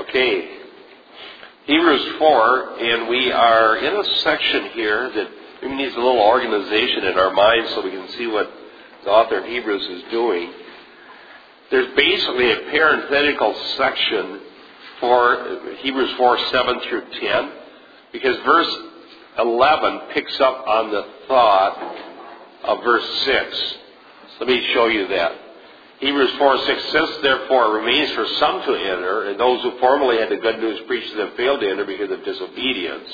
Okay. Hebrews 4, and we are in a section here that maybe needs a little organization in our minds so we can see what the author of Hebrews is doing. There's basically a parenthetical section for Hebrews 4, 7 through 10, because verse 11 picks up on the thought of verse 6. Let me show you that. Hebrews 4 6 says, Therefore it remains for some to enter, and those who formerly had the good news preached to them failed to enter because of disobedience.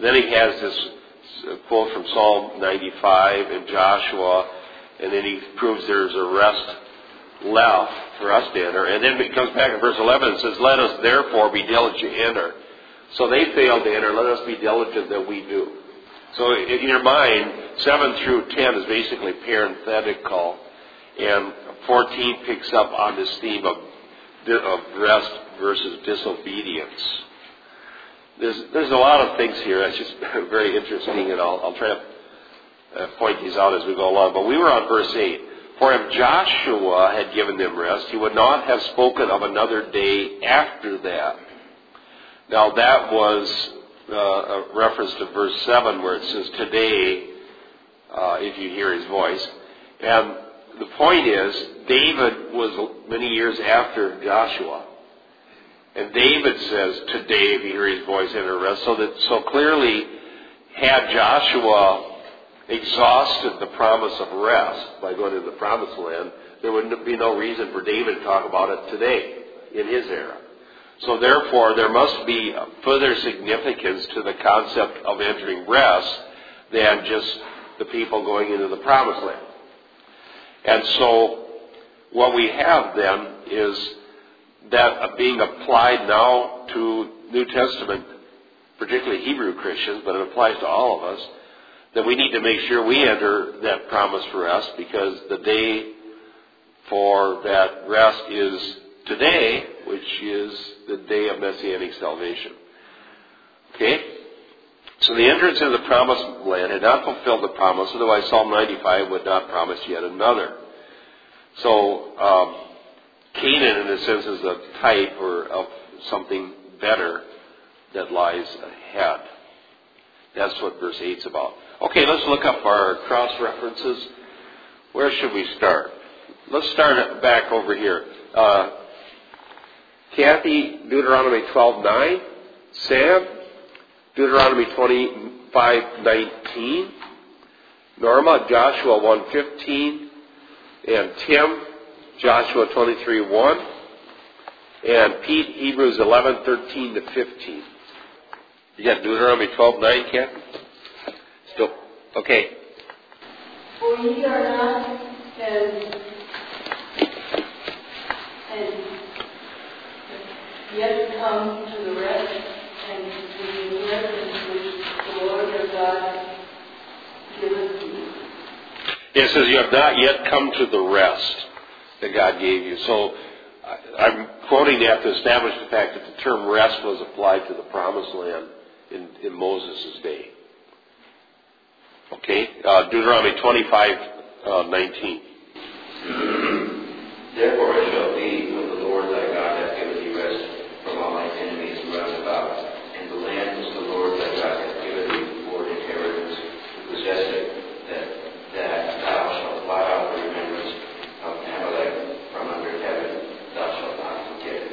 Then he has this quote from Psalm 95 and Joshua, and then he proves there's a rest left for us to enter. And then he comes back in verse 11 and says, Let us therefore be diligent to enter. So they failed to enter, let us be diligent that we do. So in your mind, 7 through 10 is basically parenthetical, and 14 picks up on this theme of, of rest versus disobedience. There's, there's a lot of things here that's just very interesting, and I'll, I'll try to uh, point these out as we go along. But we were on verse 8. For if Joshua had given them rest, he would not have spoken of another day after that. Now that was uh, a reference to verse 7 where it says, Today, uh, if you hear his voice. And the point is, David was many years after Joshua. And David says, Today, if you hear his voice, enter rest. So that so clearly, had Joshua exhausted the promise of rest by going to the promised land, there would be no reason for David to talk about it today in his era. So therefore, there must be further significance to the concept of entering rest than just the people going into the promised land. And so, what we have then is that being applied now to New Testament, particularly Hebrew Christians, but it applies to all of us, that we need to make sure we enter that promise for rest because the day for that rest is today, which is the day of messianic salvation. Okay? So the entrance into the promised land had not fulfilled the promise, otherwise Psalm 95 would not promise yet another. So um, Canaan, in a sense, is a type or of something better that lies ahead. That's what verse 8 is about. Okay, let's look up our cross references. Where should we start? Let's start back over here. Uh, Kathy, Deuteronomy 12:9. Sam, Deuteronomy 25:19. Norma, Joshua 1:15. And Tim, Joshua 23:1. And Pete, Hebrews 11:13 to 15. You got Deuteronomy 12:9, Kathy? Still okay. For ye are not as as yet come to the rest and to the inheritance which the Lord your God giveth you. It says you have not yet come to the rest that God gave you. So I'm quoting that to establish the fact that the term rest was applied to the promised land in, in Moses' day. Okay? Uh, Deuteronomy 25, uh, 19. Therefore shall be when the Lord thy God hath given thee rest from all thine enemies round about, and the land which the Lord thy God hath given thee for an inheritance to possess it, that, that thou shalt blot out the remembrance of Amalek from under heaven, thou shalt not forget it.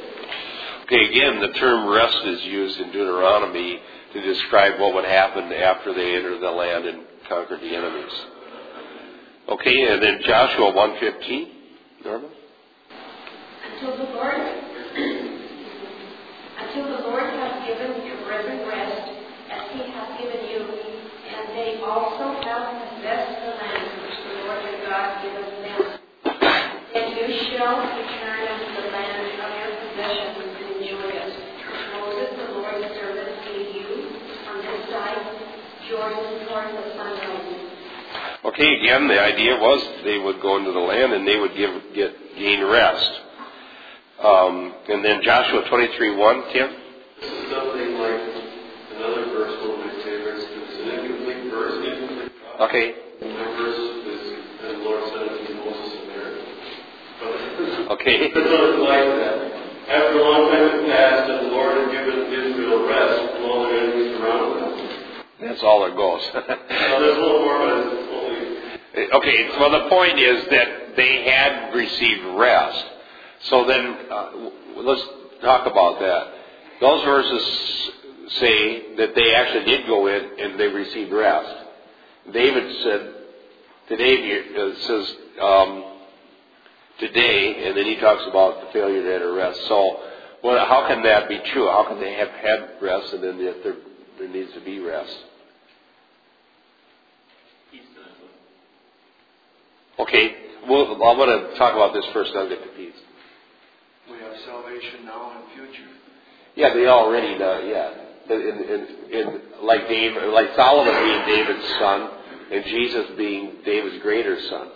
Okay, again, the term rest is used in Deuteronomy to describe what would happen after they entered the land and conquered the enemies. Okay, and then Joshua 1.15. Norma? Until the Lord, until the Lord hath given your brethren rest, as he has given you, and they also have possessed the land sea again, the idea was they would go into the land and they would give, get, gain rest. Um, and then Joshua 23 1, Tim? Something like another verse, one of my favorites. It's an incomplete verse. Incomplete okay. Okay. After a long time had passed, and the Lord had given Israel rest from all their enemies around them. That's all it goes. now, there's a little more, but okay, well, the point is that they had received rest. So then, uh, let's talk about that. Those verses say that they actually did go in and they received rest. David said, today, uh, it says, um, today, and then he talks about the failure to enter rest. So, well, how can that be true? How can they have had rest and then there, there needs to be rest? Okay, well, I want to talk about this first, then I'll get to peace. We have salvation now and future. Yeah, they already know. Yeah, in, in, in like Dave, like Solomon being David's son, and Jesus being David's greater son.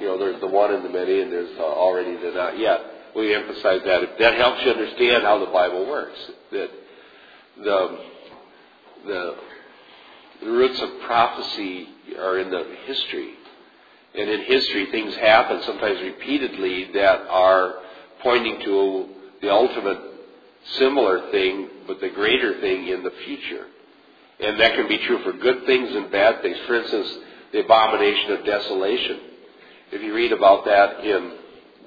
You know, there's the one and the many, and there's uh, already the not yet. We emphasize that. That helps you understand how the Bible works. That the the the roots of prophecy are in the history. And in history, things happen, sometimes repeatedly, that are pointing to the ultimate similar thing, but the greater thing in the future. And that can be true for good things and bad things. For instance, the abomination of desolation. If you read about that in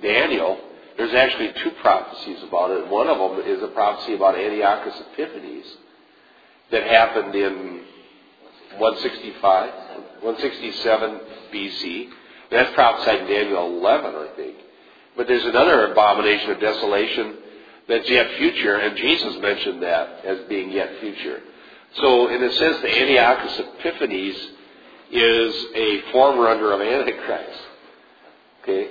Daniel, there's actually two prophecies about it. One of them is a prophecy about Antiochus Epiphanes that happened in 165, 167 BC. That's prophesied in Daniel 11, I think. But there's another abomination of desolation that's yet future, and Jesus mentioned that as being yet future. So, in a sense, the Antiochus Epiphanes is a forerunner of Antichrist. Okay?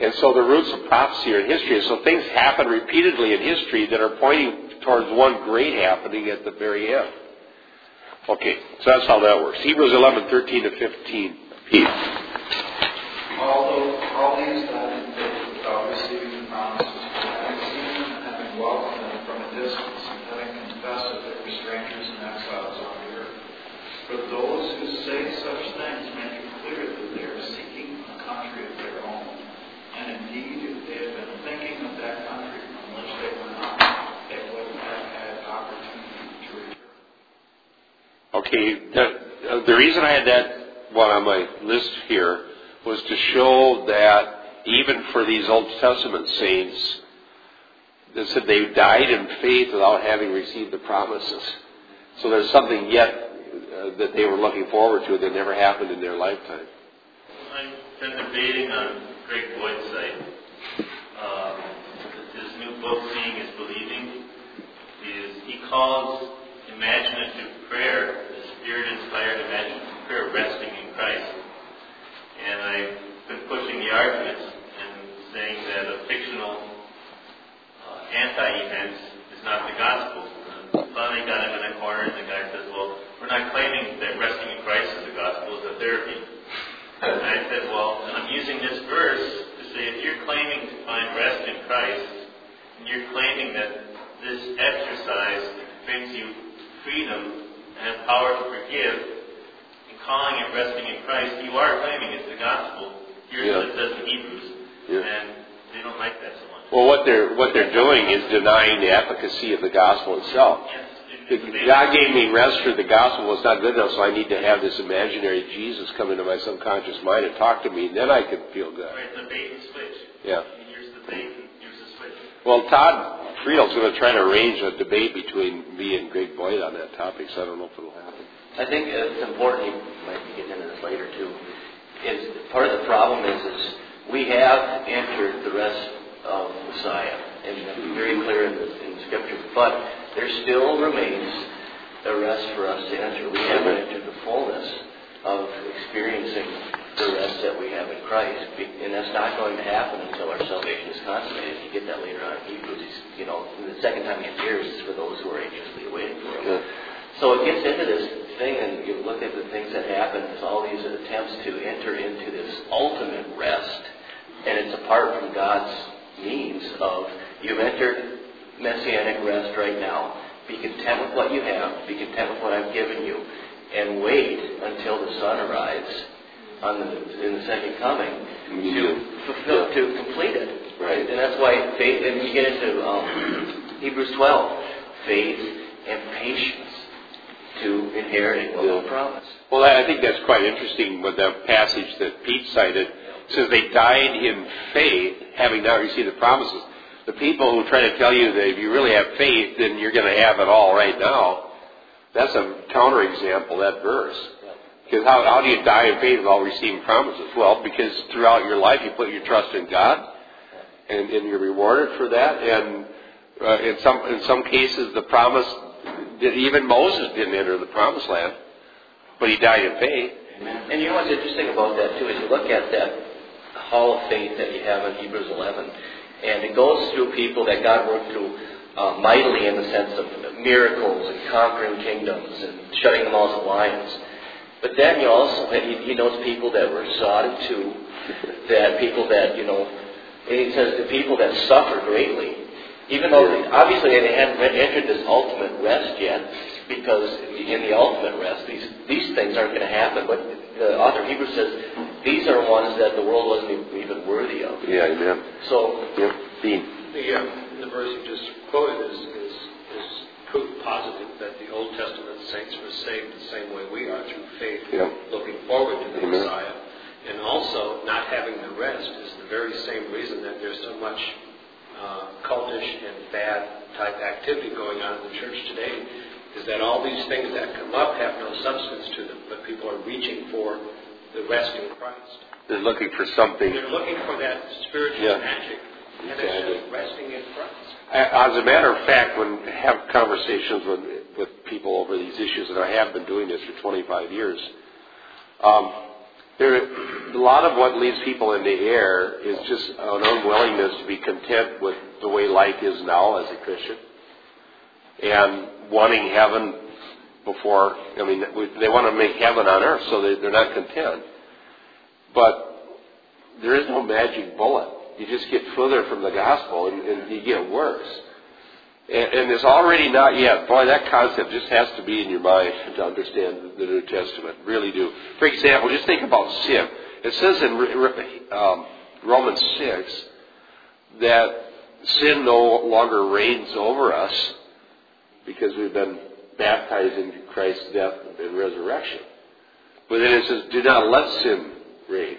And so the roots of prophecy are in history. So things happen repeatedly in history that are pointing towards one great happening at the very end. Okay, so that's how that works. Hebrews 11, 13 to 15. All these died in faith without receiving the promises, having seen them and having welcomed them from a distance, and having confessed that they were strangers and exiles on the earth. For those who say such things make it clear that they are seeking a country of their own. And indeed, if they had been thinking of that country from which they went out, they would have had opportunity to return. Okay, the, uh, the reason I had that one on my list here was to show that even for these Old Testament saints, that said they died in faith without having received the promises. So there's something yet uh, that they were looking forward to that never happened in their lifetime. I've been debating on Greg Boyd's site. Um, his new book, Seeing is Believing, is he calls imaginative prayer, the spirit-inspired imaginative prayer, resting in Christ. And I've been arguments and saying that a fictional uh, anti-event is not the gospel. Finally got him in a corner, and the guy says, "Well, we're not claiming that resting in Christ is the gospel; it's a therapy." And I said, "Well, and I'm using this verse to say if you're claiming to find rest in Christ, and you're claiming that this exercise brings you freedom and power to forgive, and calling it resting in Christ, you are claiming it's the gospel. Here's what it says in Hebrews, Yeah. and they don't like that so much." Well, what they're what they're doing is denying the efficacy of the gospel itself. Yes, it- it's. God gave me rest for the gospel. Well, it's not good enough, so I need to have this imaginary Jesus come into my subconscious mind and talk to me, and then I can feel good. Right, the bait and switch. Yeah. Here's the bait, here's the switch. Well, Todd Friel's going to try to arrange a debate between me and Greg Boyd on that topic, so I don't know if it'll happen. I think it's important, you might be getting into this later too, is part of the problem is, is we have entered the rest of Messiah, and very clear in, the, in Scripture, but there still remains a rest for us to enter. We haven't entered the fullness of experiencing the rest that we have in Christ, and that's not going to happen until our salvation is consummated. You get that later on in Hebrews, he's- you know, the second time he appears is for those who are anxiously awaiting for him. So it gets into this thing, and you look at the things that happen, there's all these attempts to enter into this ultimate rest, and it's apart from God's means of, you've entered messianic rest right now. Be content with what you have, be content with what I've given you, and wait until the sun arrives on the, in the second coming to fulfill, to complete it. Right. And that's why faith, and you get into um, Hebrews 12, faith and patience to inheriting what was promised. Well, I think that's quite interesting with the passage that Pete cited. It says they died in faith, having not received the promises. The people who try to tell you that if you really have faith, then you're going to have it all right now, that's a counterexample, that verse. Because how, how do you die in faith while receiving promises? Well, because throughout your life you put your trust in God, and, and you're rewarded for that. And uh, in some in some cases, the promise even Moses didn't enter the promised land, but he died in faith. And you know what's interesting about that too is you look at that hall of faith that you have in Hebrews 11, and it goes through people that God worked through uh, mightily in the sense of miracles and conquering kingdoms and shutting the mouths of lions. But then you also he, he knows people that were sodded to, that people that you know, and he says the people that suffer greatly, even though they, obviously they hadn't entered this ultimate rest yet, because in the ultimate rest these these things aren't going to happen. But the author of Hebrews says these are ones that the world wasn't even worthy of. Yeah, amen. So yeah. Dean. The, uh, the verse you just quoted is, is, is proof positive that the Old Testament saints were saved the same way we are through faith, Yeah. looking forward to the Amen. Messiah. And also, not having the rest is the very same reason that there's so much uh, cultish and bad type activity going on in the church today, is that all these things that come up have no substance to them, but people are reaching for the rest in Christ. They're looking for something. They're looking for that spiritual Yeah. magic, and Exactly. it's resting in Christ. As a matter of fact, when I have conversations with, with people over these issues, and I have been doing this for 25 years, um, there, a lot of what leaves people in the air is just an unwillingness to be content with the way life is now as a Christian, and wanting heaven before. I mean, they want to make heaven on earth, so they, they're not content. But there is no magic bullet. You just get further from the gospel and, and you get worse. And, and it's already not yet. Boy, that concept just has to be in your mind to understand the New Testament. Really do. For example, just think about sin. It says in um, Romans 6 that sin no longer reigns over us because we've been baptized into Christ's death and resurrection. But then it says, do not let sin reign.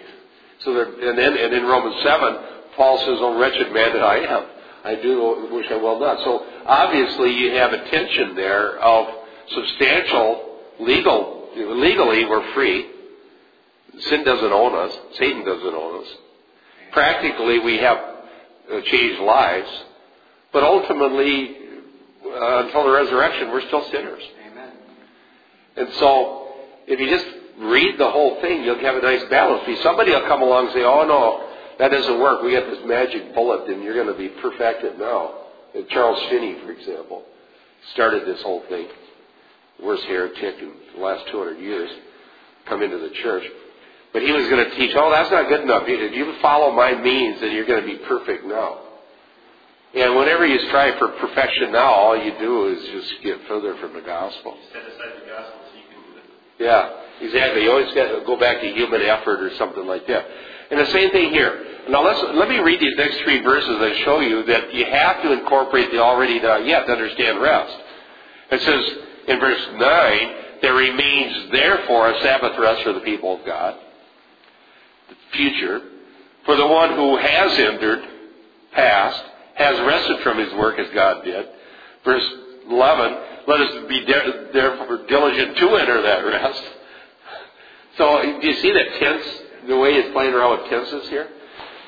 So there, and then and in Romans 7, Paul says, oh wretched man that I am. I do wish I well not. So obviously you have a tension there of substantial legal, legally we're free. Sin doesn't own us. Satan doesn't own us. Practically we have uh, changed lives. But ultimately, uh, until the resurrection, we're still sinners. Amen. And so, if you just read the whole thing, you'll have a nice balance. Somebody will come along and say, "Oh no, that doesn't work. We got this magic bullet, and you're going to be perfected now." And Charles Finney, for example, started this whole thing. Worst heretic in the last 200 years, come into the church. But he was going to teach, "Oh, that's not good enough. If you follow my means, then you're going to be perfect now." And whenever you strive for perfection now, all you do is just get further from the gospel. Set aside the gospel so you can do it. Yeah, exactly. You always got to go back to human effort or something like that. And the same thing here. Now let's let me read these next three verses and show you that you have to incorporate the already uh, not yet to understand rest. It says in verse nine, there remains therefore a Sabbath rest for the people of God. The future. For the one who has entered, past, has rested from his work as God did. Verse 11, let us be therefore diligent to enter that rest. So, do you see that tense, the way it's playing around with tenses here?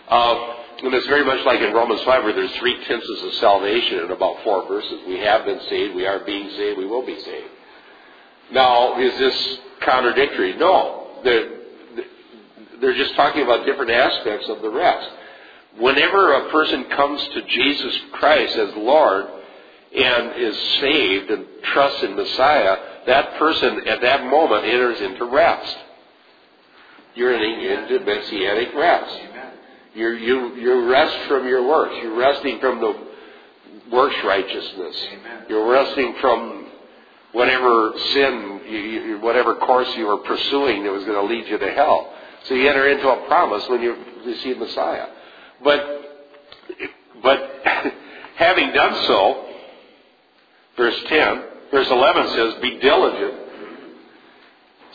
Uh, and it's very much like in Romans 5 where there's three tenses of salvation in about four verses. We have been saved, we are being saved, we will be saved. Now, is this contradictory? No. They're, they're just talking about different aspects of the rest. Whenever a person comes to Jesus Christ as Lord and is saved and trusts in Messiah, that person at that moment enters into rest. You're entering into messianic rest. You're, you, you rest from your works. You're resting from the works righteousness. Amen. You're resting from whatever sin, you, you, whatever course you were pursuing that was going to lead you to hell. So you enter into a promise when you receive Messiah. But, but having done so, verse 10, verse 11 says, be diligent.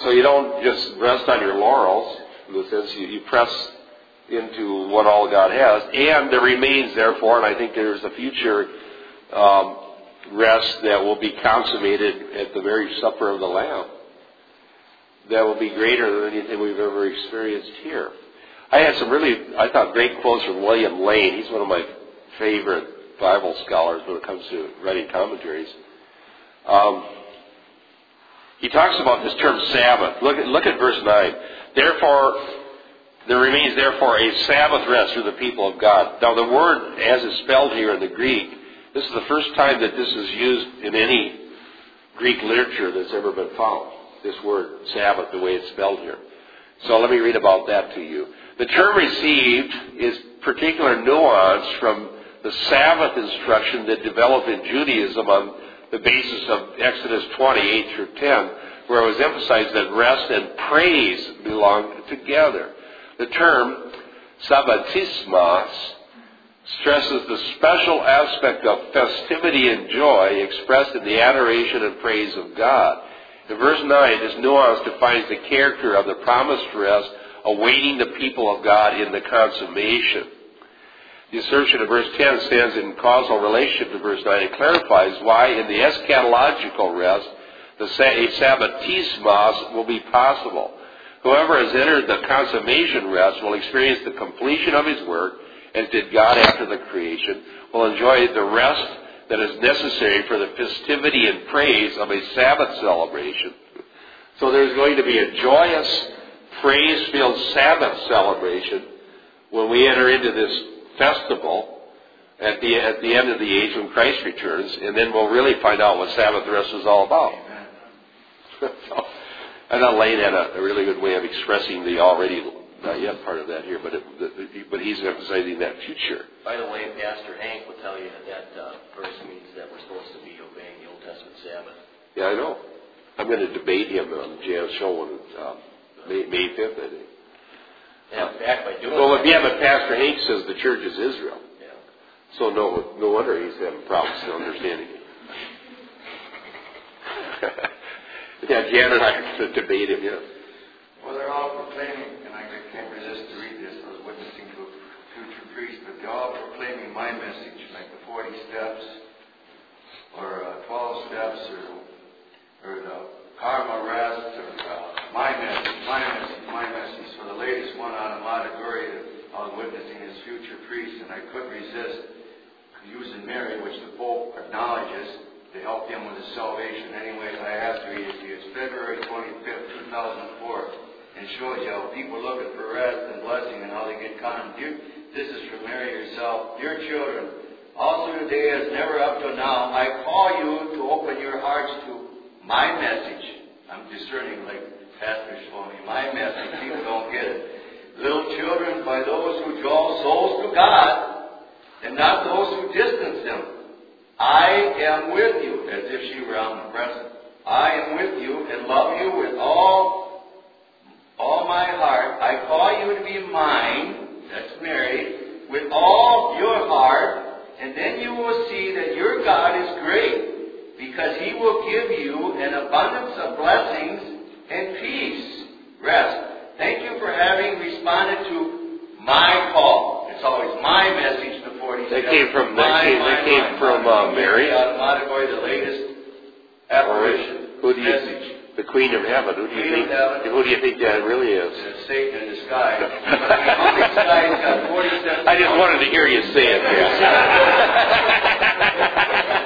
So you don't just rest on your laurels, in the sense you, you press into what all God has, and there remains, therefore, and I think there's a future um, rest that will be consummated at the very supper of the Lamb. That will be greater than anything we've ever experienced here. I had some really, I thought, great quotes from William Lane. He's one of my favorite Bible scholars when it comes to writing commentaries. Um, he talks about this term Sabbath. Look at, look at verse 9. Therefore, there remains therefore a Sabbath rest for the people of God. Now the word, as it's spelled here in the Greek, this is the first time that this is used in any Greek literature that's ever been found. This word, Sabbath, the way it's spelled here. So let me read about that to you. The term received is particular nuance from the Sabbath instruction that developed in Judaism on the basis of Exodus 28 through 10, where it was emphasized that rest and praise belong together. The term sabbatismos stresses the special aspect of festivity and joy expressed in the adoration and praise of God. In verse 9, this nuance defines the character of the promised rest awaiting the people of God in the consummation. The assertion of verse 10 stands in causal relationship to verse 9. It clarifies why in the eschatological rest, the sabbatismos will be possible. Whoever has entered the consummation rest will experience the completion of his work, as did God after the creation, will enjoy the rest that is necessary for the festivity and praise of a Sabbath celebration. So there's going to be a joyous, praise-filled Sabbath celebration when we enter into this festival at the, at the end of the age when Christ returns, and then we'll really find out what Sabbath rest is all about. so, I thought Lane had a, a, really good way of expressing the already not yet part of that here, but it, the, but he's emphasizing that future. By the way, Pastor Hank will tell you that that uh, verse means that we're supposed to be obeying the Old Testament Sabbath. Yeah, I know. I'm going to debate him on Jan's show on uh, May, May 5th, I think. Yeah, in fact, by doing well, that, yeah, but Pastor Hank says the church is Israel. Yeah. So no, no wonder he's having problems understanding it. yeah, Jan and I to debate him. Yeah. Well, they're all proclaiming, and I can't resist to read this. I was witnessing to a future priest, but they're all proclaiming my message, like the 40 steps, or uh, 12 steps, or or the karma rest, or uh, my message, my message, my message. So the latest one out of I was witnessing his future priest, and I couldn't resist using Mary, which the Pope acknowledges to help him with his salvation. Anyways, I have to. It's February 25th, 2004, and shows you how people looking for rest and blessing and how they get. You, this is from Mary herself. Dear children, also today as never up to now, I call you to open your hearts to my message. I'm discerning like told me. My message. People don't get it. Little children, by those who draw souls to God, and not those who distance them. I am with you, as if she were on the omnipresent. I am with you and love you with all, all my heart. I call you to be mine, that's Mary, with all your heart, and then you will see that your God is great, because he will give you an abundance of blessings and peace. Rest. Thank you for having responded to my call. It's always my message to 40 They came from that my, came, my, they came my, from uh, Mary. The latest apparition. Who do you message. the Queen of Heaven? Who do you Queen think? Heaven. Who do you think that really is? It's Satan in disguise. this guy's got 47. I just wanted to hear you say it.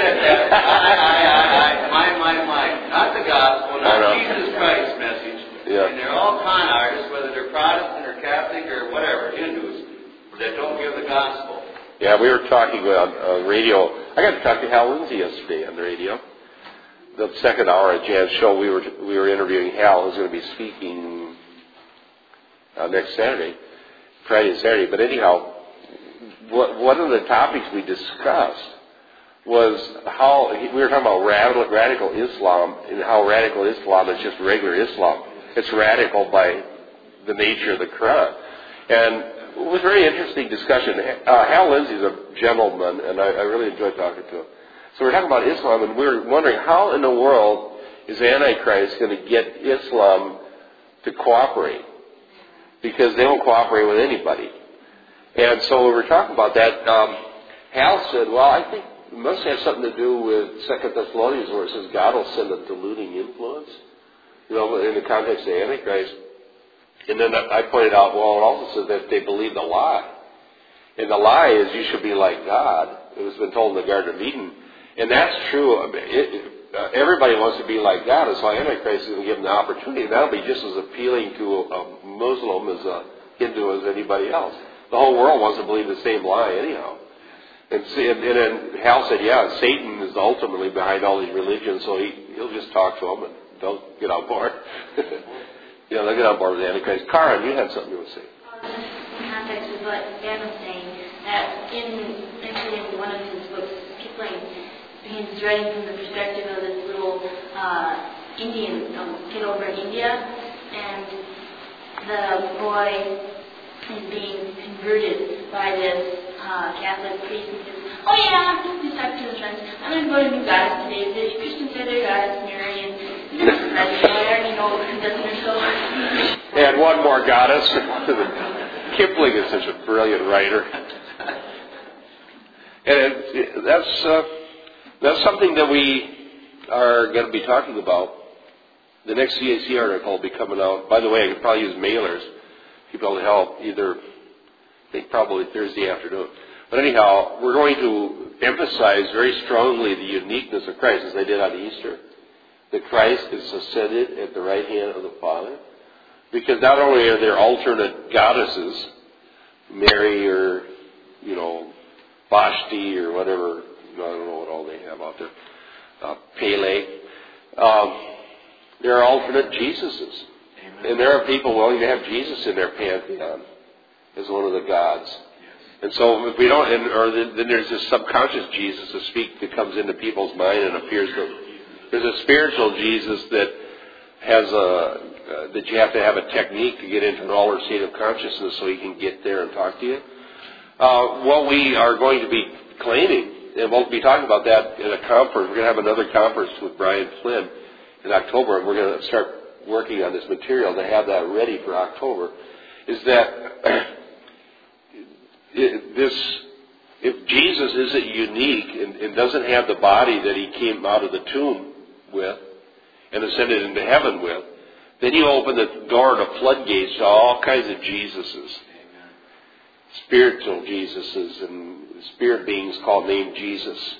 I, I, I, my, my, my. Not the gospel, not. Jesus Christ's message. Yeah. And they're all con artists, whether they're Protestant or Catholic or whatever, Hindus, that don't give the gospel. Yeah, we were talking on uh, radio. I got to talk to Hal Lindsey yesterday on the radio. The second hour of Jan's show, we were we were interviewing Hal, who's going to be speaking uh, next Saturday, Friday and Saturday. But anyhow, what, one of the topics we discussed was how we were talking about radical, radical Islam and how radical Islam is just regular Islam. It's radical by the nature of the Quran, and it was a very interesting discussion. Uh, Hal Lindsey's a gentleman, and I, I really enjoyed talking to him. So we're talking about Islam, and we were wondering how in the world is Antichrist going to get Islam to cooperate? Because they don't cooperate with anybody. And so we're talking about that, um, Hal said, well, I think it must have something to do with Second Thessalonians where it says God will send a deluding influence, you know, in the context of Antichrist. And then I pointed out, well, it also says that they believe the lie. And the lie is you should be like God. It was been told in the Garden of Eden. And that's true. It, uh, everybody wants to be like God, and so Antichrist is going to give them the opportunity. That'll be just as appealing to a, a Muslim as a Hindu as anybody else. The whole world wants to believe the same lie anyhow. And, and, and then Hal said, yeah, Satan is ultimately behind all these religions, so he, he'll just talk to them and they'll get on board. yeah, they'll get on board with Antichrist. Karen, you had something you would say. in context with what Dan was saying, that in actually in one of his books, Kipling, he's writing from the perspective of this little uh, Indian um, kid over in India, and the boy is being converted by this uh, Catholic priest and says, Oh yeah, he's talking to his friends. I'm going to go to New Goddess today. The Christians their goddess Mary, and already know. And one more goddess. Kipling is such a brilliant writer. And it, that's, uh, that's something that we are going to be talking about. The next CIC article will be coming out. By the way, I could probably use mailers. People to help either, I think probably Thursday afternoon. But anyhow, we're going to emphasize very strongly the uniqueness of Christ as they did on Easter. That Christ is ascended at the right hand of the Father. Because not only are there alternate goddesses, Mary or, you know, Vashti or whatever, I don't know what all they have out there, uh, Pele. Um, there are alternate Jesuses. And there are people willing to have Jesus in their pantheon as one of the gods. And so if we don't, and, or then, there's this subconscious Jesus to speak that comes into people's mind and appears to. There's a spiritual Jesus that has a uh, that you have to have a technique to get into an altered state of consciousness so he can get there and talk to you. Uh, what we are going to be claiming, and we'll be talking about that in a conference. We're going to have another conference with Brian Flynn in October, and we're going to start working on this material to have that ready for October. Is that this if Jesus isn't unique and, and, doesn't have the body that he came out of the tomb with and ascended into heaven with, then you open the door to floodgates to all kinds of Jesuses. Spiritual Jesuses and spirit beings called named Jesus.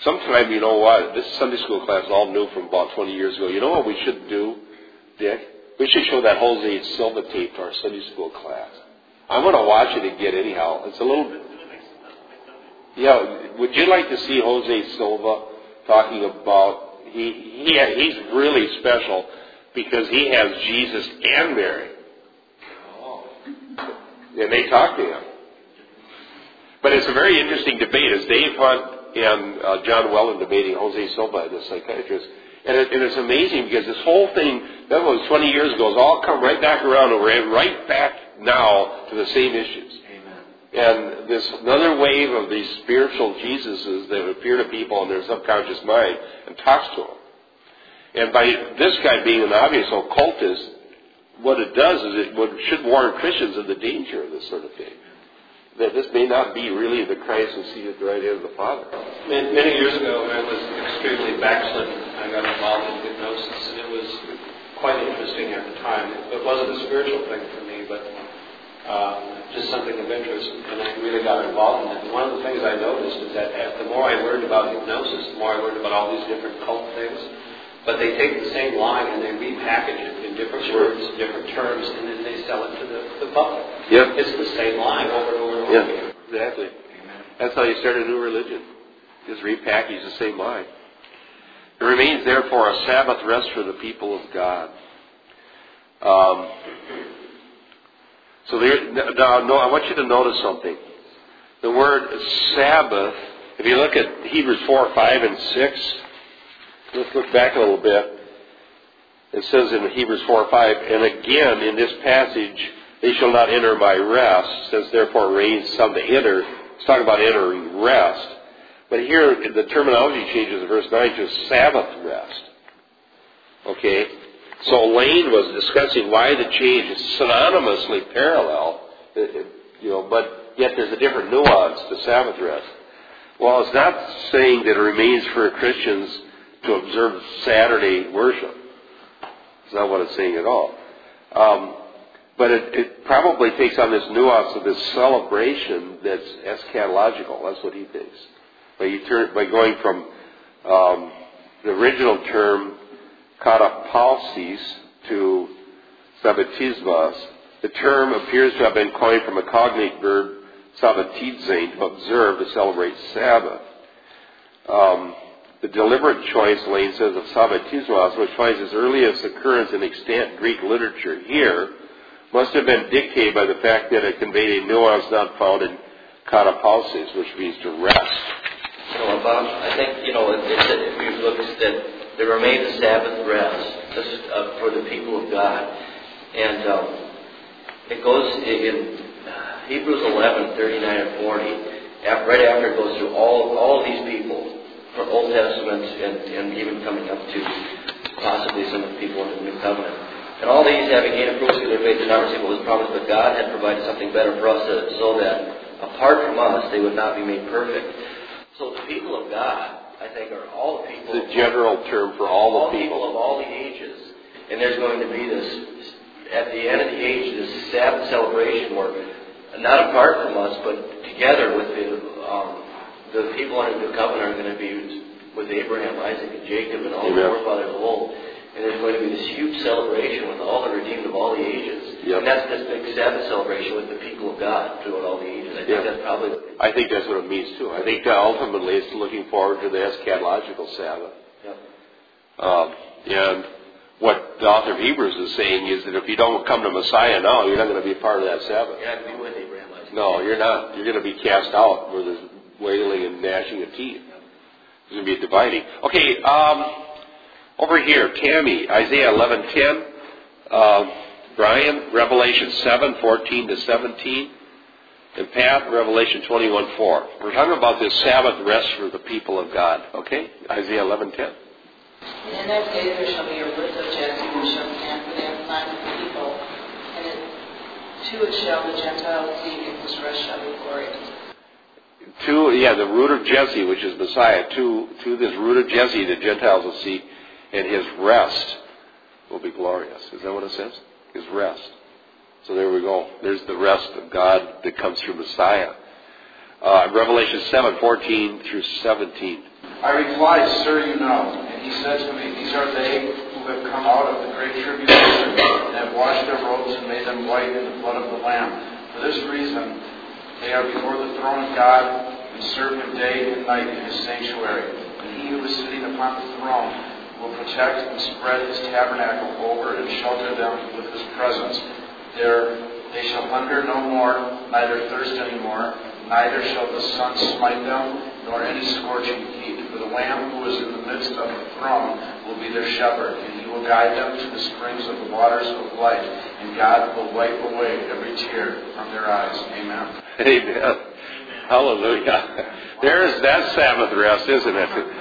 Sometime, you know what, this Sunday school class all knew from about 20 years ago. You know what we should do, Dick? We should show that Jose Silva tape to our Sunday school class. I'm going to watch it again anyhow. It's a little. Yeah, would you like to see Jose Silva talking about? He he he's really special because he has Jesus and Mary, and they talk to him. But it's a very interesting debate. It's Dave Hunt and uh, John Weldon debating Jose Silva, the psychiatrist. And, it, and it's amazing because this whole thing, that was 20 years ago, has all come right back around and we're right back now to the same issues. Amen. And this another wave of these spiritual Jesuses that appear to people in their subconscious mind and talks to them. And by this guy being an obvious occultist, what it does is it would, should warn Christians of the danger of this sort of thing. That this may not be really the Christ who seated at the right hand of the Father. Many, years ago, I was extremely backslidden. I got involved in hypnosis, and it was quite interesting at the time. It wasn't a spiritual thing for me, but uh, just something of interest, and I really got involved in it. And one of the things I noticed is that the more I learned about hypnosis, the more I learned about all these different cult things. But they take the same line and they repackage it in different Sure. words, different terms, and then they sell it to the, the public. Yep. It's the same line over and over and over Yeah, again. exactly. That's how you start a new religion. Just repackage the same line. It remains therefore a Sabbath rest for the people of God. Um, so there, now, no, I want you to notice something. The word Sabbath, if you look at Hebrews 4, 5, and 6, let's look back a little bit. It says in Hebrews 4, 5, and again in this passage, they shall not enter my rest, since therefore reigns some to enter. It's talking about entering rest. But here, the terminology changes in verse 9 to Sabbath rest. Okay? So Lane was discussing why the change is synonymously parallel, uh, uh, you know, but yet there's a different nuance to Sabbath rest. Well, it's not saying that it remains for Christians to observe Saturday worship. It's not what it's saying at all. Um, but it, it probably takes on this nuance of this celebration that's eschatological. That's what he thinks. By, by going from um, the original term katapausis to sabbatismos, the term appears to have been coined from a cognate verb sabbatizein, to observe, to celebrate Sabbath. Um, the deliberate choice, Lane says, of sabbatismos, which finds its earliest occurrence in extant Greek literature here, must have been dictated by the fact that it conveyed a nuance not found in katapausis, which means to rest. You know, about, I think, you know, it, it if you look, it said, there remained a Sabbath rest. This is uh, for the people of God. And um, it goes in uh, Hebrews 11, 39 and 40, after, right after it goes through all, all these people, from Old Testament and, and even coming up to possibly some of the people in the New Covenant. And all these having gained approval through their faith did not receive what was promised, but God had provided something better for us so that apart from us they would not be made perfect. So the people of God, I think, are all the people. It's a general term for all the all people. of all the ages. And there's going to be this, at the end of the age, this Sabbath celebration where, not apart from us, but together with the, um, the people under the covenant are going to be with Abraham, Isaac, and Jacob, and all the forefathers of old. And there's going to be this huge celebration with all the redeemed of all the ages. Yep. And that's this big Sabbath celebration with the people of God throughout all the ages. I think Yep. that's probably I think that's what it means too. I think that ultimately it's looking forward to the eschatological Sabbath. Yep. Um, and what the author of Hebrews is saying is that if you don't come to Messiah now, you're not going to be a part of that Sabbath. You're not going to be with Abraham, Isaac. No, you're not. You're going to be cast out where there's wailing and gnashing of teeth. There's going to be dividing. Okay, um, over here, Tammy, Isaiah 11:10. Um, Brian, Revelation 7:14 to 17. And Pat, Revelation 21:4. We're talking about this Sabbath rest for the people of God. Okay, Isaiah 11:10. And in that day there shall be a root of Jesse which shall stand for the ensign of the people, and it, to it shall the Gentiles seek, and his rest shall be glorious. To yeah, the root of Jesse, which is Messiah. To to this root of Jesse, the Gentiles will see, and his rest will be glorious. Is that what it says? His rest. So there we go. There's the rest of God that comes through Messiah. Uh, Revelation seven fourteen through 17. I replied, Sir, you know. And he said to me, These are they who have come out of the great tribulation and have washed their robes and made them white in the blood of the Lamb. For this reason, they are before the throne of God and serve him day and night in his sanctuary. And he who is sitting upon the throne will protect and spread his tabernacle over and shelter them with his presence. There they shall hunger no more, neither thirst any more, neither shall the sun smite them, nor any scorching heat. For the Lamb who is in the midst of the throne will be their shepherd, will guide them to the springs of the waters of life, and God will wipe away every tear from their eyes. Amen. Amen. Hallelujah. There's that Sabbath rest, isn't it?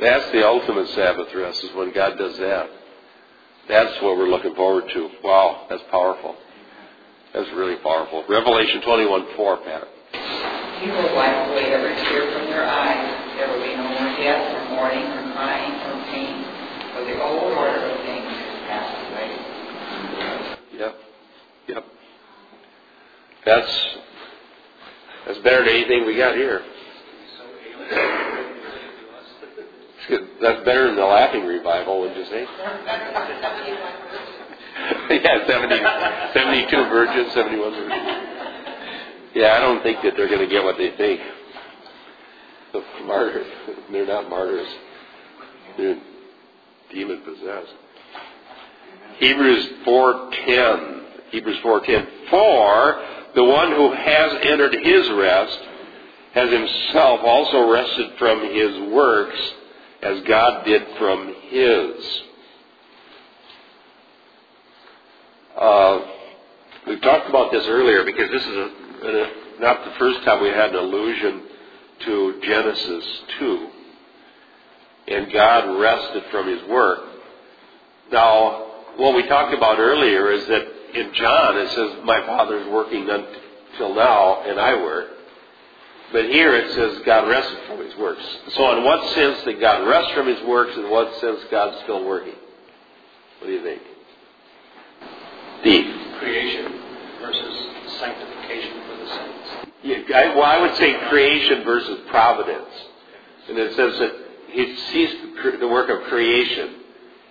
That's the ultimate Sabbath rest, is when God does that. That's what we're looking forward to. Wow, that's powerful. That's really powerful. Revelation 21 4, Pat. He will wipe away every tear from their eyes. There will be no more death, or mourning, or crying, or pain, for the old things away. Yep. Yep. That's that's better than anything we got here. That's better than the laughing revival, would you say? yeah, 70, 72 virgins, 71 virgins. Yeah, I don't think that they're going to get what they think. The martyrs, they're not martyrs. They're demon possessed. Hebrews 4:10. Hebrews 4:10. For the one who has entered his rest has himself also rested from his works as God did from his. Uh, we've talked about this earlier because this is a, a, not the first time we had an allusion to Genesis 2. And God rested from his work. Now, what we talked about earlier is that in John it says, My Father's working until now, and I work. But here it says God rested from his works. So in what sense did God rest from his works? In what sense God's still working? What do you think? Steve. Creation versus sanctification for the saints. Yeah, I, well, I would say creation versus providence. And it says that he ceased the work of creation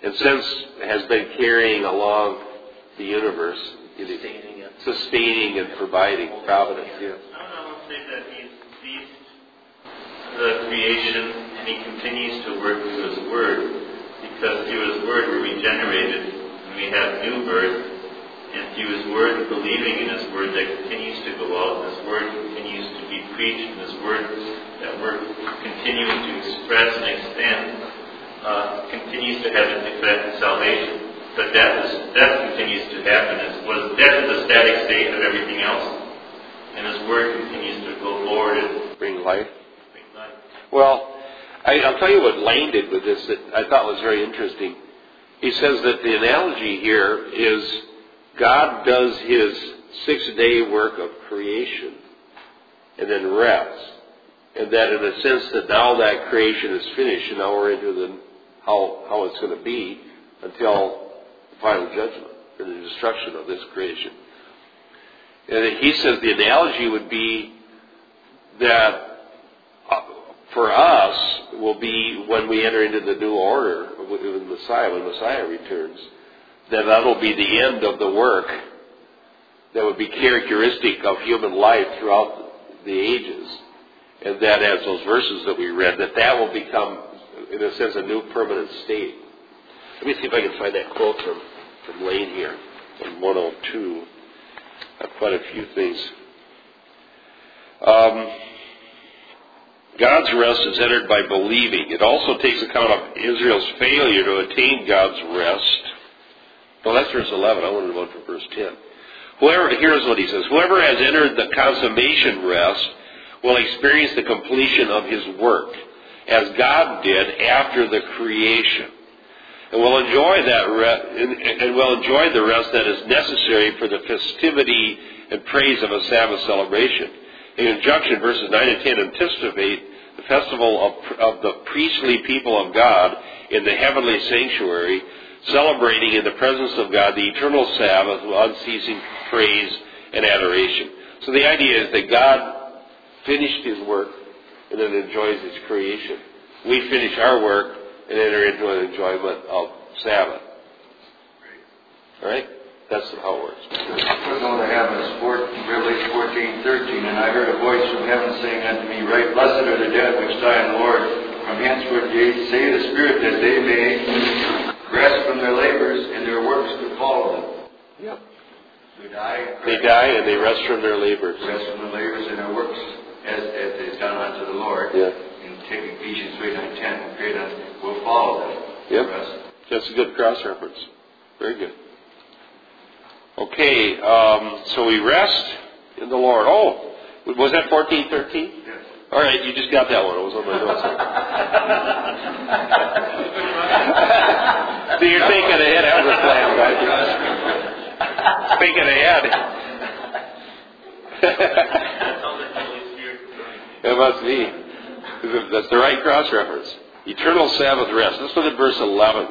and since has been carrying along the universe, Sustaining it. sustaining and providing providence. Yeah. I would say that he ceased the creation and he continues to work through his word because through his word we're regenerated and we have new birth and through his word believing in his word that continues to go out his word continues to be preached and his word that we're continuing to express and extend uh, continues to have an effect in salvation. But death is death continues to happen. As was death is a static state of everything else, and His Word continues to go forward and Bring life. bring life. Well, I, I'll tell you what Lane did with this that I thought was very interesting. He says that the analogy here is God does his six day work of creation and then rests. And that in a sense that now that creation is finished and now we're into the how how it's going to be until the final judgment or the destruction of this creation. And he says the analogy would be that uh, for us will be when we enter into the new order with Messiah, when Messiah returns, that that'll be the end of the work that would be characteristic of human life throughout the ages. And that as those verses that we read, that that will become, in a sense, a new permanent state. Let me see if I can find that quote from, from Lane here on 102. I have quite a few things. Um, God's rest is entered by believing. It also takes account of Israel's failure to attain God's rest. Well, that's verse 11. I wanted to vote for verse 10. Whoever, here's what he says. Whoever has entered the consummation rest will experience the completion of his work, as God did after the creation. And will enjoy that and, and will enjoy the rest that is necessary for the festivity and praise of a Sabbath celebration. In injunction, verses 9 and 10 anticipate the festival of, of the priestly people of God in the heavenly sanctuary, celebrating in the presence of God the eternal Sabbath with unceasing praise and adoration. So the idea is that God finished His work and then enjoys His creation. We finish our work and enter into an enjoyment of Sabbath. All right? That's how it works. Footnote I have is four- Revelation fourteen, thirteen, and I heard a voice from heaven saying unto me, Right, blessed are the dead which die in the Lord from henceforth, yea, say the Spirit that they may rest from their labors and their works to follow them. Yep. They die. They die and they rest from their labors. Rest from their labors and their works as, as they've done unto the Lord. Yeah. And take Ephesians three, nine, ten, and create unto, will follow them. Yep. That's a good cross reference. Very good. Okay, um, so we rest in the Lord. Oh, was that fourteen thirteen? Yes. All right, you just got that one. It was on my notes. so you're thinking ahead. That was a plan, guys. Thinking ahead. Must be. That's the right cross reference. Eternal Sabbath rest. Let's look at verse 11.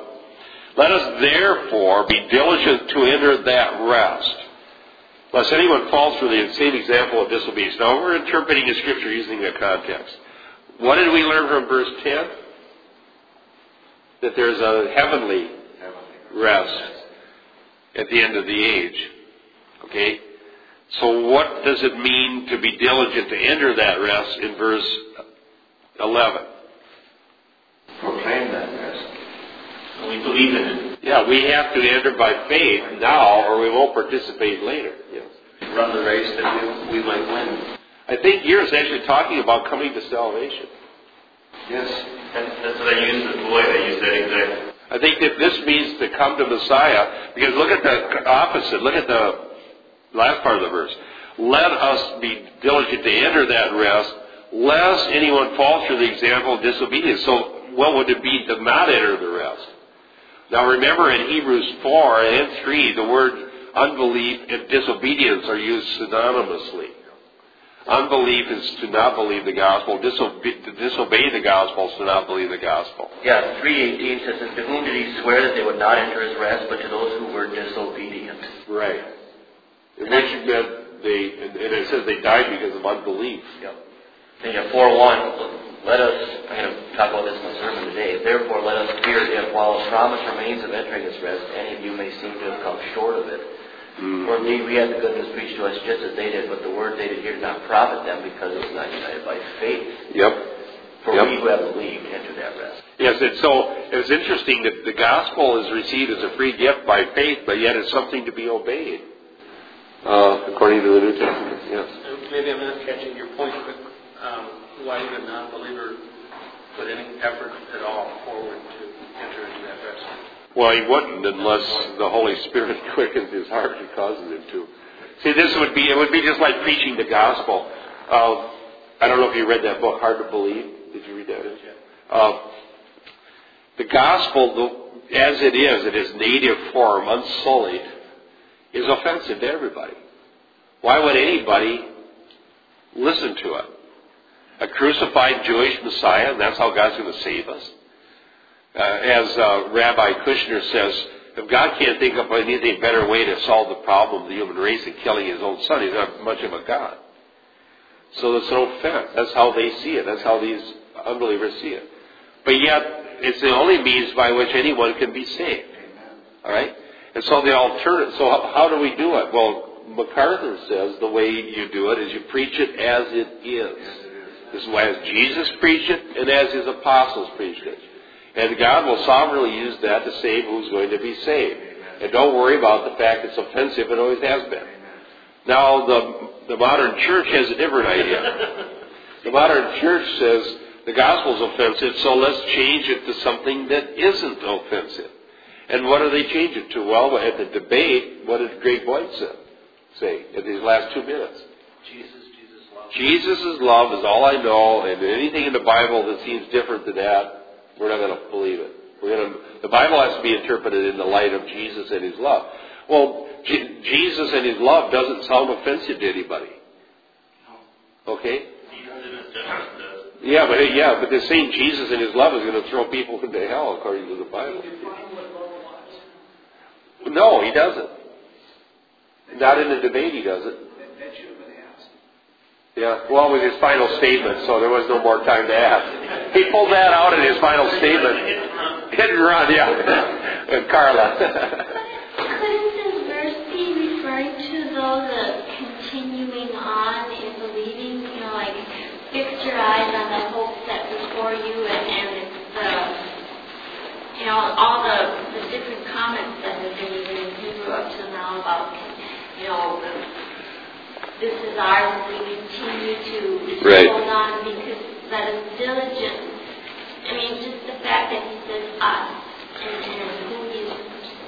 Let us therefore be diligent to enter that rest, lest anyone falls for the same example of disobedience. Now, we're interpreting the scripture using the context. What did we learn from verse 10? That there's a heavenly rest at the end of the age. Okay? So what does it mean to be diligent to enter that rest in verse 11? Proclaim that rest. And we believe in it. Yeah, we have to enter by faith now or we won't participate later. Yes. Run the race that we, we might win. I think here it's actually talking about coming to salvation. Yes. That's, that's what I used with Boyd. I used that exactly. I think that this means to come to Messiah because look at the opposite. Look at the last part of the verse. Let us be diligent to enter that rest lest anyone fall through the example of disobedience. So what would it be to not enter the rest? Now remember in Hebrews 4 and 3, the word unbelief and disobedience are used synonymously. Unbelief is to not believe the gospel. Disobe- to disobey the gospel is to not believe the gospel. Yeah, 318 says, "And to whom did he swear that they would not enter his rest, but to those who were disobedient? Right. And which meant they, and and it says they died because of unbelief. Yep. Then you have 4.1, let us, I'm going to talk about this in the sermon today, therefore let us fear if while a promise remains of entering his rest, any of you may seem to have come short of it. Mm-hmm. For indeed we had the goodness preached to us just as they did, but the word they did hear did not profit them because it was not united by faith. Yep. For Yep. we who have believed enter that rest. Yes, and so it's interesting that the gospel is received as a free gift by faith, but yet it's something to be obeyed. Uh, according to the New Testament, yes. Maybe I'm not catching your point, but um, why would a non-believer put any effort at all forward to enter into that rest? Well, he wouldn't unless the Holy Spirit quickens his heart and causes him to. See, this would be, it would be just like preaching the gospel. Uh, I don't know if you read that book, Hard to Believe. Did you read that? Uh, the gospel, the, as it is, in its native form, unsullied, is offensive to everybody. Why would anybody listen to it? A crucified Jewish Messiah, and that's how God's going to save us. Uh, as uh, Rabbi Kushner says, if God can't think of anything better way to solve the problem of the human race than killing his own son, he's not much of a God. So it's an offense. That's how they see it. That's how these unbelievers see it. But yet, it's the only means by which anyone can be saved. All right? And so the alternative, so how, how do we do it? Well, MacArthur says the way you do it is you preach it as it is. This is why as Jesus preached it and as his apostles preached it. And God will sovereignly use that to save who's going to be saved. And don't worry about the fact it's offensive, it always has been. Now, the, the modern church has a different idea. The modern church says the gospel's offensive, so let's change it to something that isn't offensive. And what do they change it to? Well, at the debate, what did Greg Boyd say, say in these last two minutes? Jesus, Jesus love. Jesus' love is all I know, and anything in the Bible that seems different to that, we're not going to believe it. We're going to, the Bible has to be interpreted in the light of Jesus and His love. Well, Je- Jesus and His love doesn't sound offensive to anybody. Okay? Jesus in his justice does. Yeah, but yeah, but the same Jesus and His love is going to throw people into hell according to the Bible. No, He doesn't. Not in the debate, He doesn't. Yeah, well, with his final statement, so there was no more time to ask. He pulled that out in his final statement. Hit and run, yeah. And Carla. Couldn't verse be referring to those that continuing on in believing, you know, like fix your eyes on the hope set before you and, and the, you know, all the, the different comments that have been even in Hebrew up to now about, you know, the, this is ours, we continue to Right. hold on because that is diligent. I mean, just the fact that he says us and, and who he's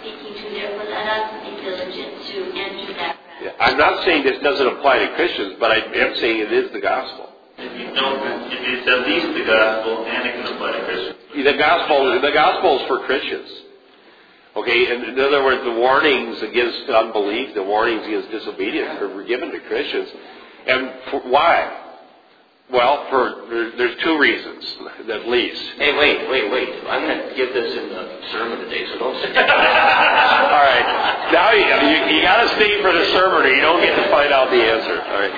speaking to, therefore let us be diligent to enter that rest. I'm not saying this doesn't apply to Christians, but I am saying it is the gospel. If you don't, if it's at least the gospel and it can apply to Christians. The gospel, the gospel is for Christians. Okay, in, in other words, the warnings against unbelief, the warnings against disobedience are given to Christians. And for, why? Well, for there, there's two reasons, at least. Hey, wait, wait, wait. I'm going to give this in the sermon today, so don't say All right. Now you, you, you got to stay for the sermon, or you don't get to find out the answer. All right.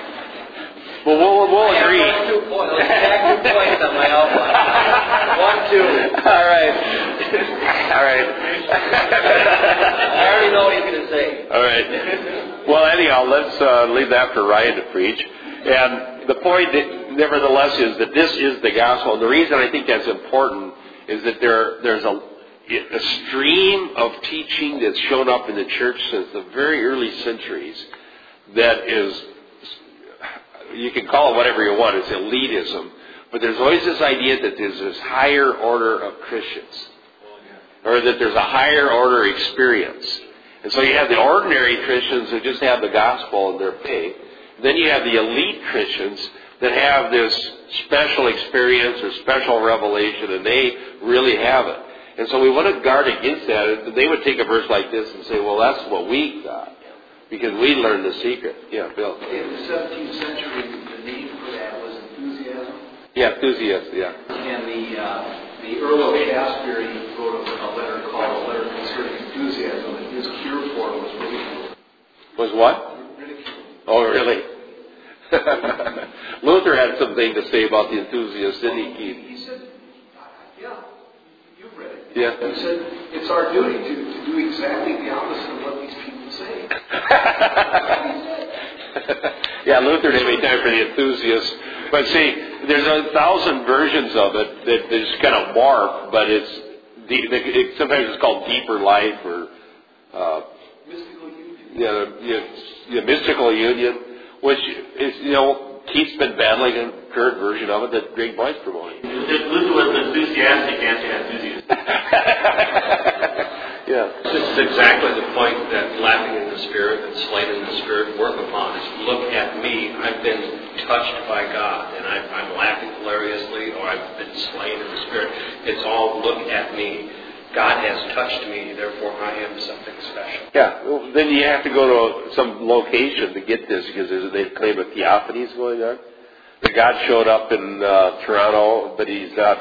Well, we'll, we'll agree. two points, two points on my outline. One, two. All right. All right. I already know what he's going to say. All right. Well, anyhow, let's uh, leave that for Ryan to preach. And the point, nevertheless, is that this is the gospel. And the reason I think that's important is that there, there's a, a stream of teaching that's shown up in the church since the very early centuries that is, you can call it whatever you want, it's elitism. But there's always this idea that there's this higher order of Christians or that there's a higher order experience. And so you have the ordinary Christians who just have the gospel in their faith. Then you have the elite Christians that have this special experience or special revelation, and they really have it. And so we want to guard against that. They would take a verse like this and say, well, that's what we got. Because we learned the secret. Yeah, Bill. In the 17th century, the name for that was enthusiasm. Yeah, enthusiast, yeah. And the, uh, the Earl of Shaftesbury wrote a, a letter called A Letter Concerning Enthusiasm, and his cure for it was ridicule. Was what? Ridicule. Oh, really? Luther had something to say about the enthusiast, didn't he, Keith? He said, yeah, you've read it. Yeah. He said, it's our duty to, to do exactly the opposite of what these people say. yeah, Luther didn't have any time for the enthusiasts. But see, there's a thousand versions of it that that just kind of morph, but it's de- it, sometimes it's called deeper life or uh, Mystical union. yeah, yeah, yeah, mystical union, which is you know Keith's been battling a current version of it that Greg White's promoting. Luther was an enthusiastic anti-enthusiast. yeah. This is exactly the point that laughing in the spirit and slain in the spirit work upon is look at me. I've been touched by God and I'm, I'm laughing hilariously or I've been slain in the spirit. It's all look at me. God has touched me, therefore I am something special. Yeah, well, then you have to go to some location to get this because they claim a theophany is going on. That God showed up in uh, Toronto, but he's not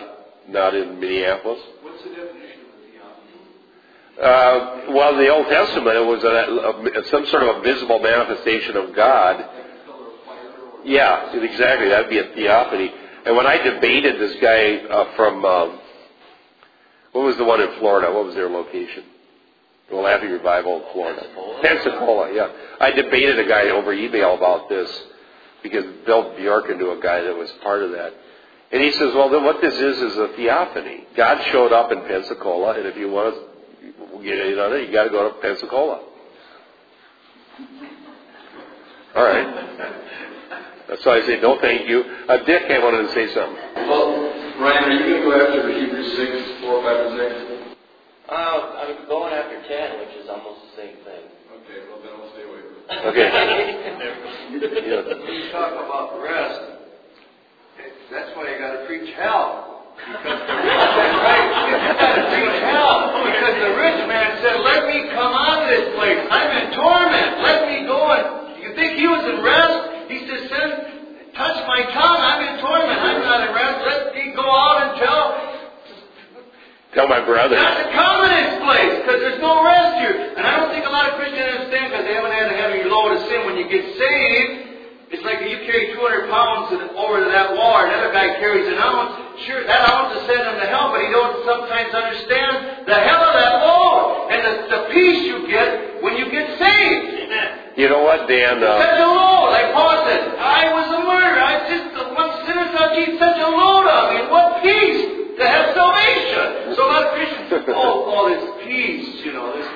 not in Minneapolis. What's the definition of a theophany? Uh, well, in the Old Testament, it was a, a, some sort of a visible manifestation of God. Like a pillar of fire or Yeah, exactly. That'd be a theophany. And when I debated this guy uh, from, um, what was the one in Florida? What was their location? The Laughing Revival in Florida. Pensacola. Pensacola, yeah. I debated a guy over email about this because Bill Bjorken knew a guy that was part of that. And he says, well, then what this is is a theophany. God showed up in Pensacola, and if you want to get in on it, you got to go to Pensacola. All right. So I say, no, thank you. Uh, Dick, I wanted to say something. Well, Ryan, are you going to go after Hebrews 6, 4, 5, and 6? Uh, I'm going after 10, which is almost the same thing. Okay, well then I'll stay away from it. Okay. Yeah. When you talk about rest, that's why you gotta preach hell. Because the rich, that's right, you gotta preach hell. Because the rich man said, let me come out of this place. I'm in torment. Let me go and, you think he was in rest? He says, send, touch my tongue. I'm in torment. I'm not in rest. Let me go out and tell Tell my brother. not to come in this place, because there's no rest here. And I don't think a lot of Christians understand, because they haven't had a heavy load of sin. When you get saved, it's like you carry 200 pounds over to that wall, and another guy carries an ounce. Sure, that ounce is sending him to hell, but he don't sometimes understand the hell of that load and the, the peace you get when you get saved. You know what, Dan? Uh,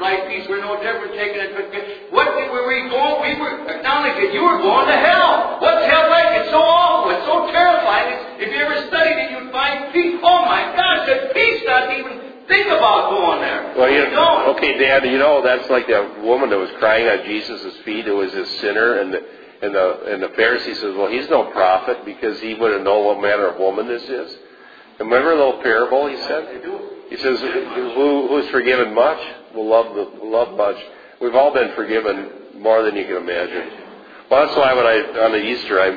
know, light peace, we're no different taking it. But what did, were we going? We were acknowledging you were going to hell. What's hell like? It's so awful. It's so terrifying. It's, if you ever studied it, you'd find peace. Oh my gosh, that peace doesn't even think about going there. well, you you okay, Dan. You know that's like that woman that was crying at Jesus' feet. Who was a sinner, and the and the and the Pharisee says, "Well, he's no prophet because he wouldn't know what manner of woman this is." Remember the little parable he said? He says, "Who who's forgiven much will love the love much." We've all been forgiven more than you can imagine. Well, that's why when I on the Easter I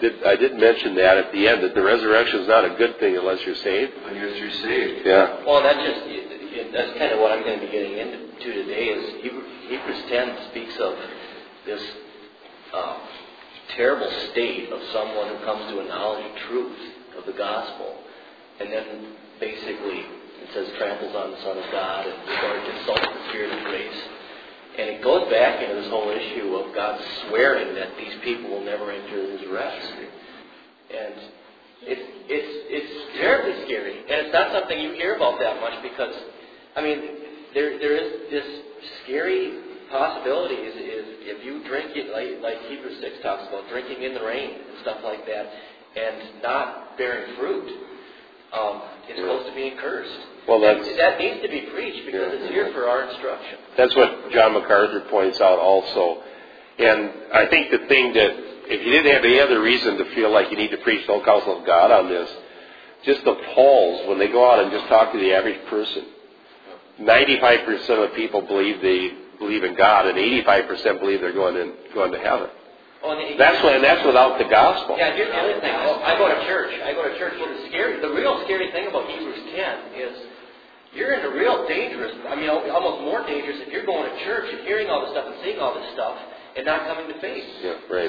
did I did mention that at the end that the resurrection is not a good thing unless you're saved. Unless you're saved. Yeah. Well, that just that's kind of what I'm going to be getting into today. Is Hebrews 10 speaks of this uh, terrible state of someone who comes to a knowledge of truth of the gospel, and then basically it says tramples on the Son of God and starts to insult the Spirit of grace. And it goes back into this whole issue of God swearing that these people will never enter His rest. And it's it's it's terribly scary, and it's not something you hear about that much because, I mean, there there is this scary possibility is, is if you drink it like like Hebrews six talks about drinking in the rain and stuff like that, and not bearing fruit, um, it's Yeah. close to being cursed. Well, that's that needs to be preached because Yeah. it's here for our instruction. That's what John MacArthur points out also. And I think the thing that if you didn't have any other reason to feel like you need to preach the whole counsel of God on this, just the polls when they go out and just talk to the average person. 95% of people believe they believe in God, and 85% believe they're going in, going to heaven. Oh, the- That's when that's without the gospel. Yeah, here's the other thing. Oh, I go to church. I go to church. Well, the scary, the real scary thing about Hebrews 10 is you're in a real dangerous. I mean, almost more dangerous if you're going to church and hearing all this stuff and seeing all this stuff and not coming to faith. Yeah, right.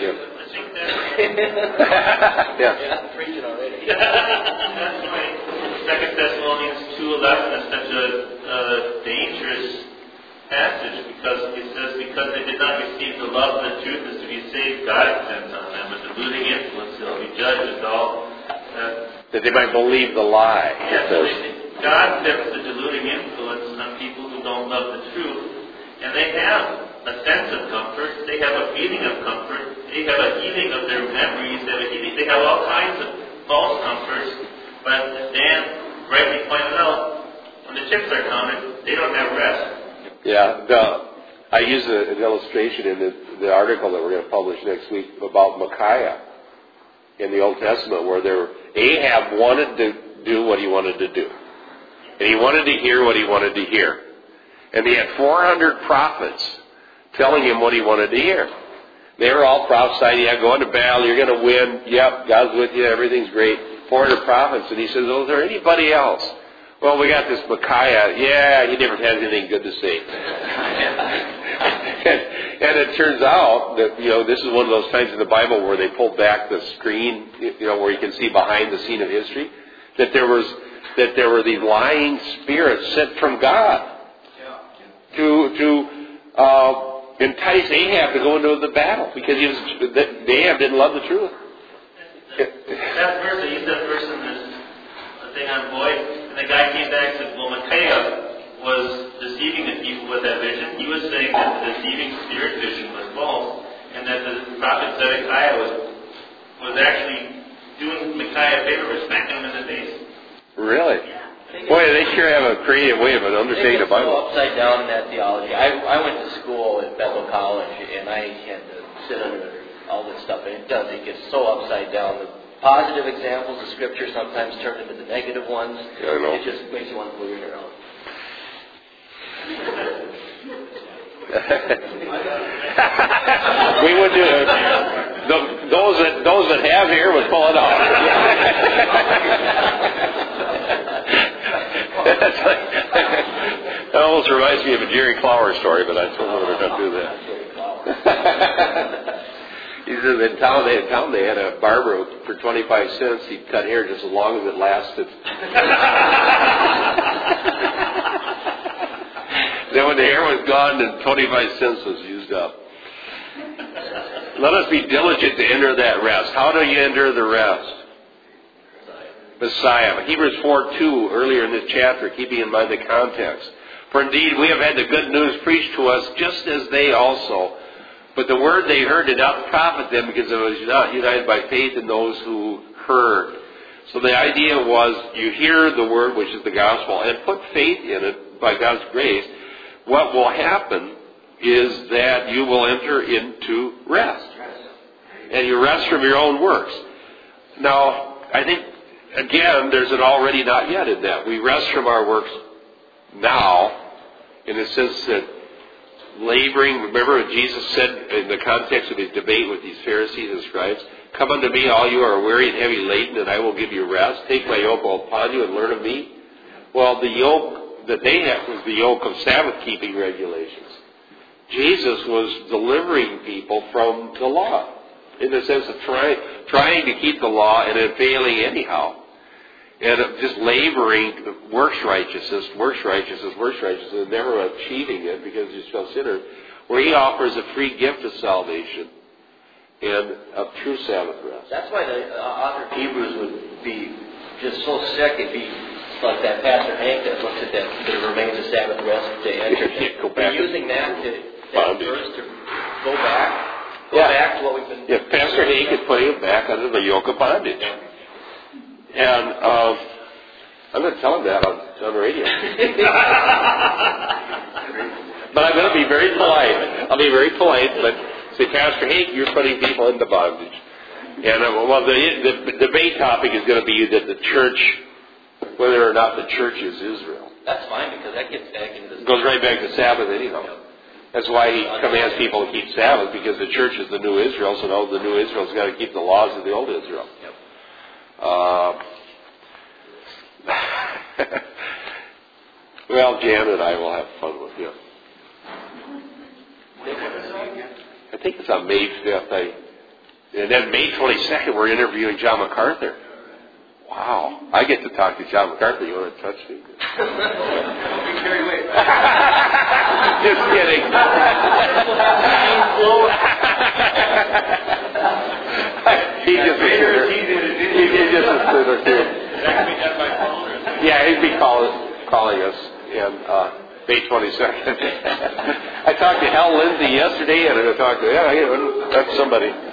Yeah. I think that Yeah. yeah, I'm preaching already. That's why Second Thessalonians two eleven is such a, a dangerous passage because it says because they did not receive the love of the truth as to be saved, God extends on them a deluding influence. They'll be judged with all. Uh, That they might believe the lie. yes, says. God sets the deluding influence on people who don't love the truth, and they have a sense of comfort. They have a feeling of comfort. They have a healing of their memories. They have a healing. They have all kinds of false comforts. But as Dan rightly pointed out, when the chips are counted, they don't have rest. Yeah, the, I use a, an illustration in the, the article that we're going to publish next week about Micaiah in the Old Testament, where there Ahab wanted to do what he wanted to do, and he wanted to hear what he wanted to hear, and he had 400 prophets telling him what he wanted to hear. They were all prophesying, yeah, go into battle, you're going to win, yep, God's with you, everything's great. 400 prophets, and he says, well, is there anybody else? Well, we got this Micaiah. Yeah, he never has anything good to say. and, and it turns out that you know this is one of those times in the Bible where they pulled back the screen, you know, where you can see behind the scene of history. That there was that there were these lying spirits sent from God to to uh, entice Ahab to go into the battle because he was that Ahab didn't love the truth. That verse, I used that verse in this thing on Boyd, and the guy came back and said, well, Micaiah was deceiving the people with that vision. He was saying that the deceiving spirit vision was false, and that the prophet Zedekiah was, was actually doing Micaiah a favor by smacking him in the face. Really? Boy, they sure have a creative way of understanding They the get so Bible. upside down in that theology. I, I went to school at Bethel College, and I had to sit under all this stuff, and it does. It gets so upside down. The positive examples of Scripture sometimes turn into the negative ones. Yeah, I know. It just makes you want to pull your hair out. we would do it. The, those that those that have here would pull it off. That almost reminds me of a Jerry Clower story, but I told him we're not do that. he says in town they in town they had a barber for twenty five cents. He'd cut hair just as long as it lasted. then when the hair was gone, then twenty five cents was used up. Let us be diligent to enter that rest. How do you enter the rest? Messiah. Hebrews 4 2, earlier in this chapter, keeping in mind the context. For indeed, we have had the good news preached to us just as they also. But the word they heard did not profit them because it was not united by faith in those who heard. So the idea was you hear the word, which is the gospel, and put faith in it by God's grace. What will happen is that you will enter into rest. And you rest from your own works. Now, I think, again, there's an already not yet in that. We rest from our works now, in the sense that laboring, remember what Jesus said in the context of his debate with these Pharisees and scribes? Come unto me, all you are weary and heavy laden, and I will give you rest. Take my yoke upon you and learn of me. Well, the yoke that they had was the yoke of Sabbath keeping regulations. Jesus was delivering people from the law, in the sense of trying trying to keep the law and then failing anyhow, and just laboring works righteousness, works righteousness, works righteousness, and never achieving it because you're still sinners. Where He offers a free gift of salvation and of true Sabbath rest. That's why the uh, author of Hebrews would be just so sick. It'd be like that Pastor Hank that looks at that, that remains a Sabbath rest to enter. Go back using that to that verse to go back, go Yeah. back to what we've been. If Pastor Hank is putting it back under the yoke of bondage. And um, I'm going to tell him that on, on the radio. but I'm going to be very polite. I'll be very polite, but say, Pastor Hank, you're putting people into bondage. And uh, well, the, the debate topic is going to be that the church, whether or not the church is Israel. That's fine because that gets back into It goes right back to Sabbath anyhow. That's why he commands people to keep Sabbath because the church is the new Israel. So now the new Israel's got to keep the laws of the old Israel. Uh, well, Jan and I will have fun with you. I think it's on May 5th. I, and then May 22nd, we're interviewing John MacArthur. Wow. I get to talk to John MacArthur. You want to touch me? Just kidding. he just sinner. He, just too. Can be done by phone or something. Yeah, he'd be calling calling us and uh, May 22nd. I talked to Hal Lindsey yesterday, and I talked to yeah, yeah, that's somebody.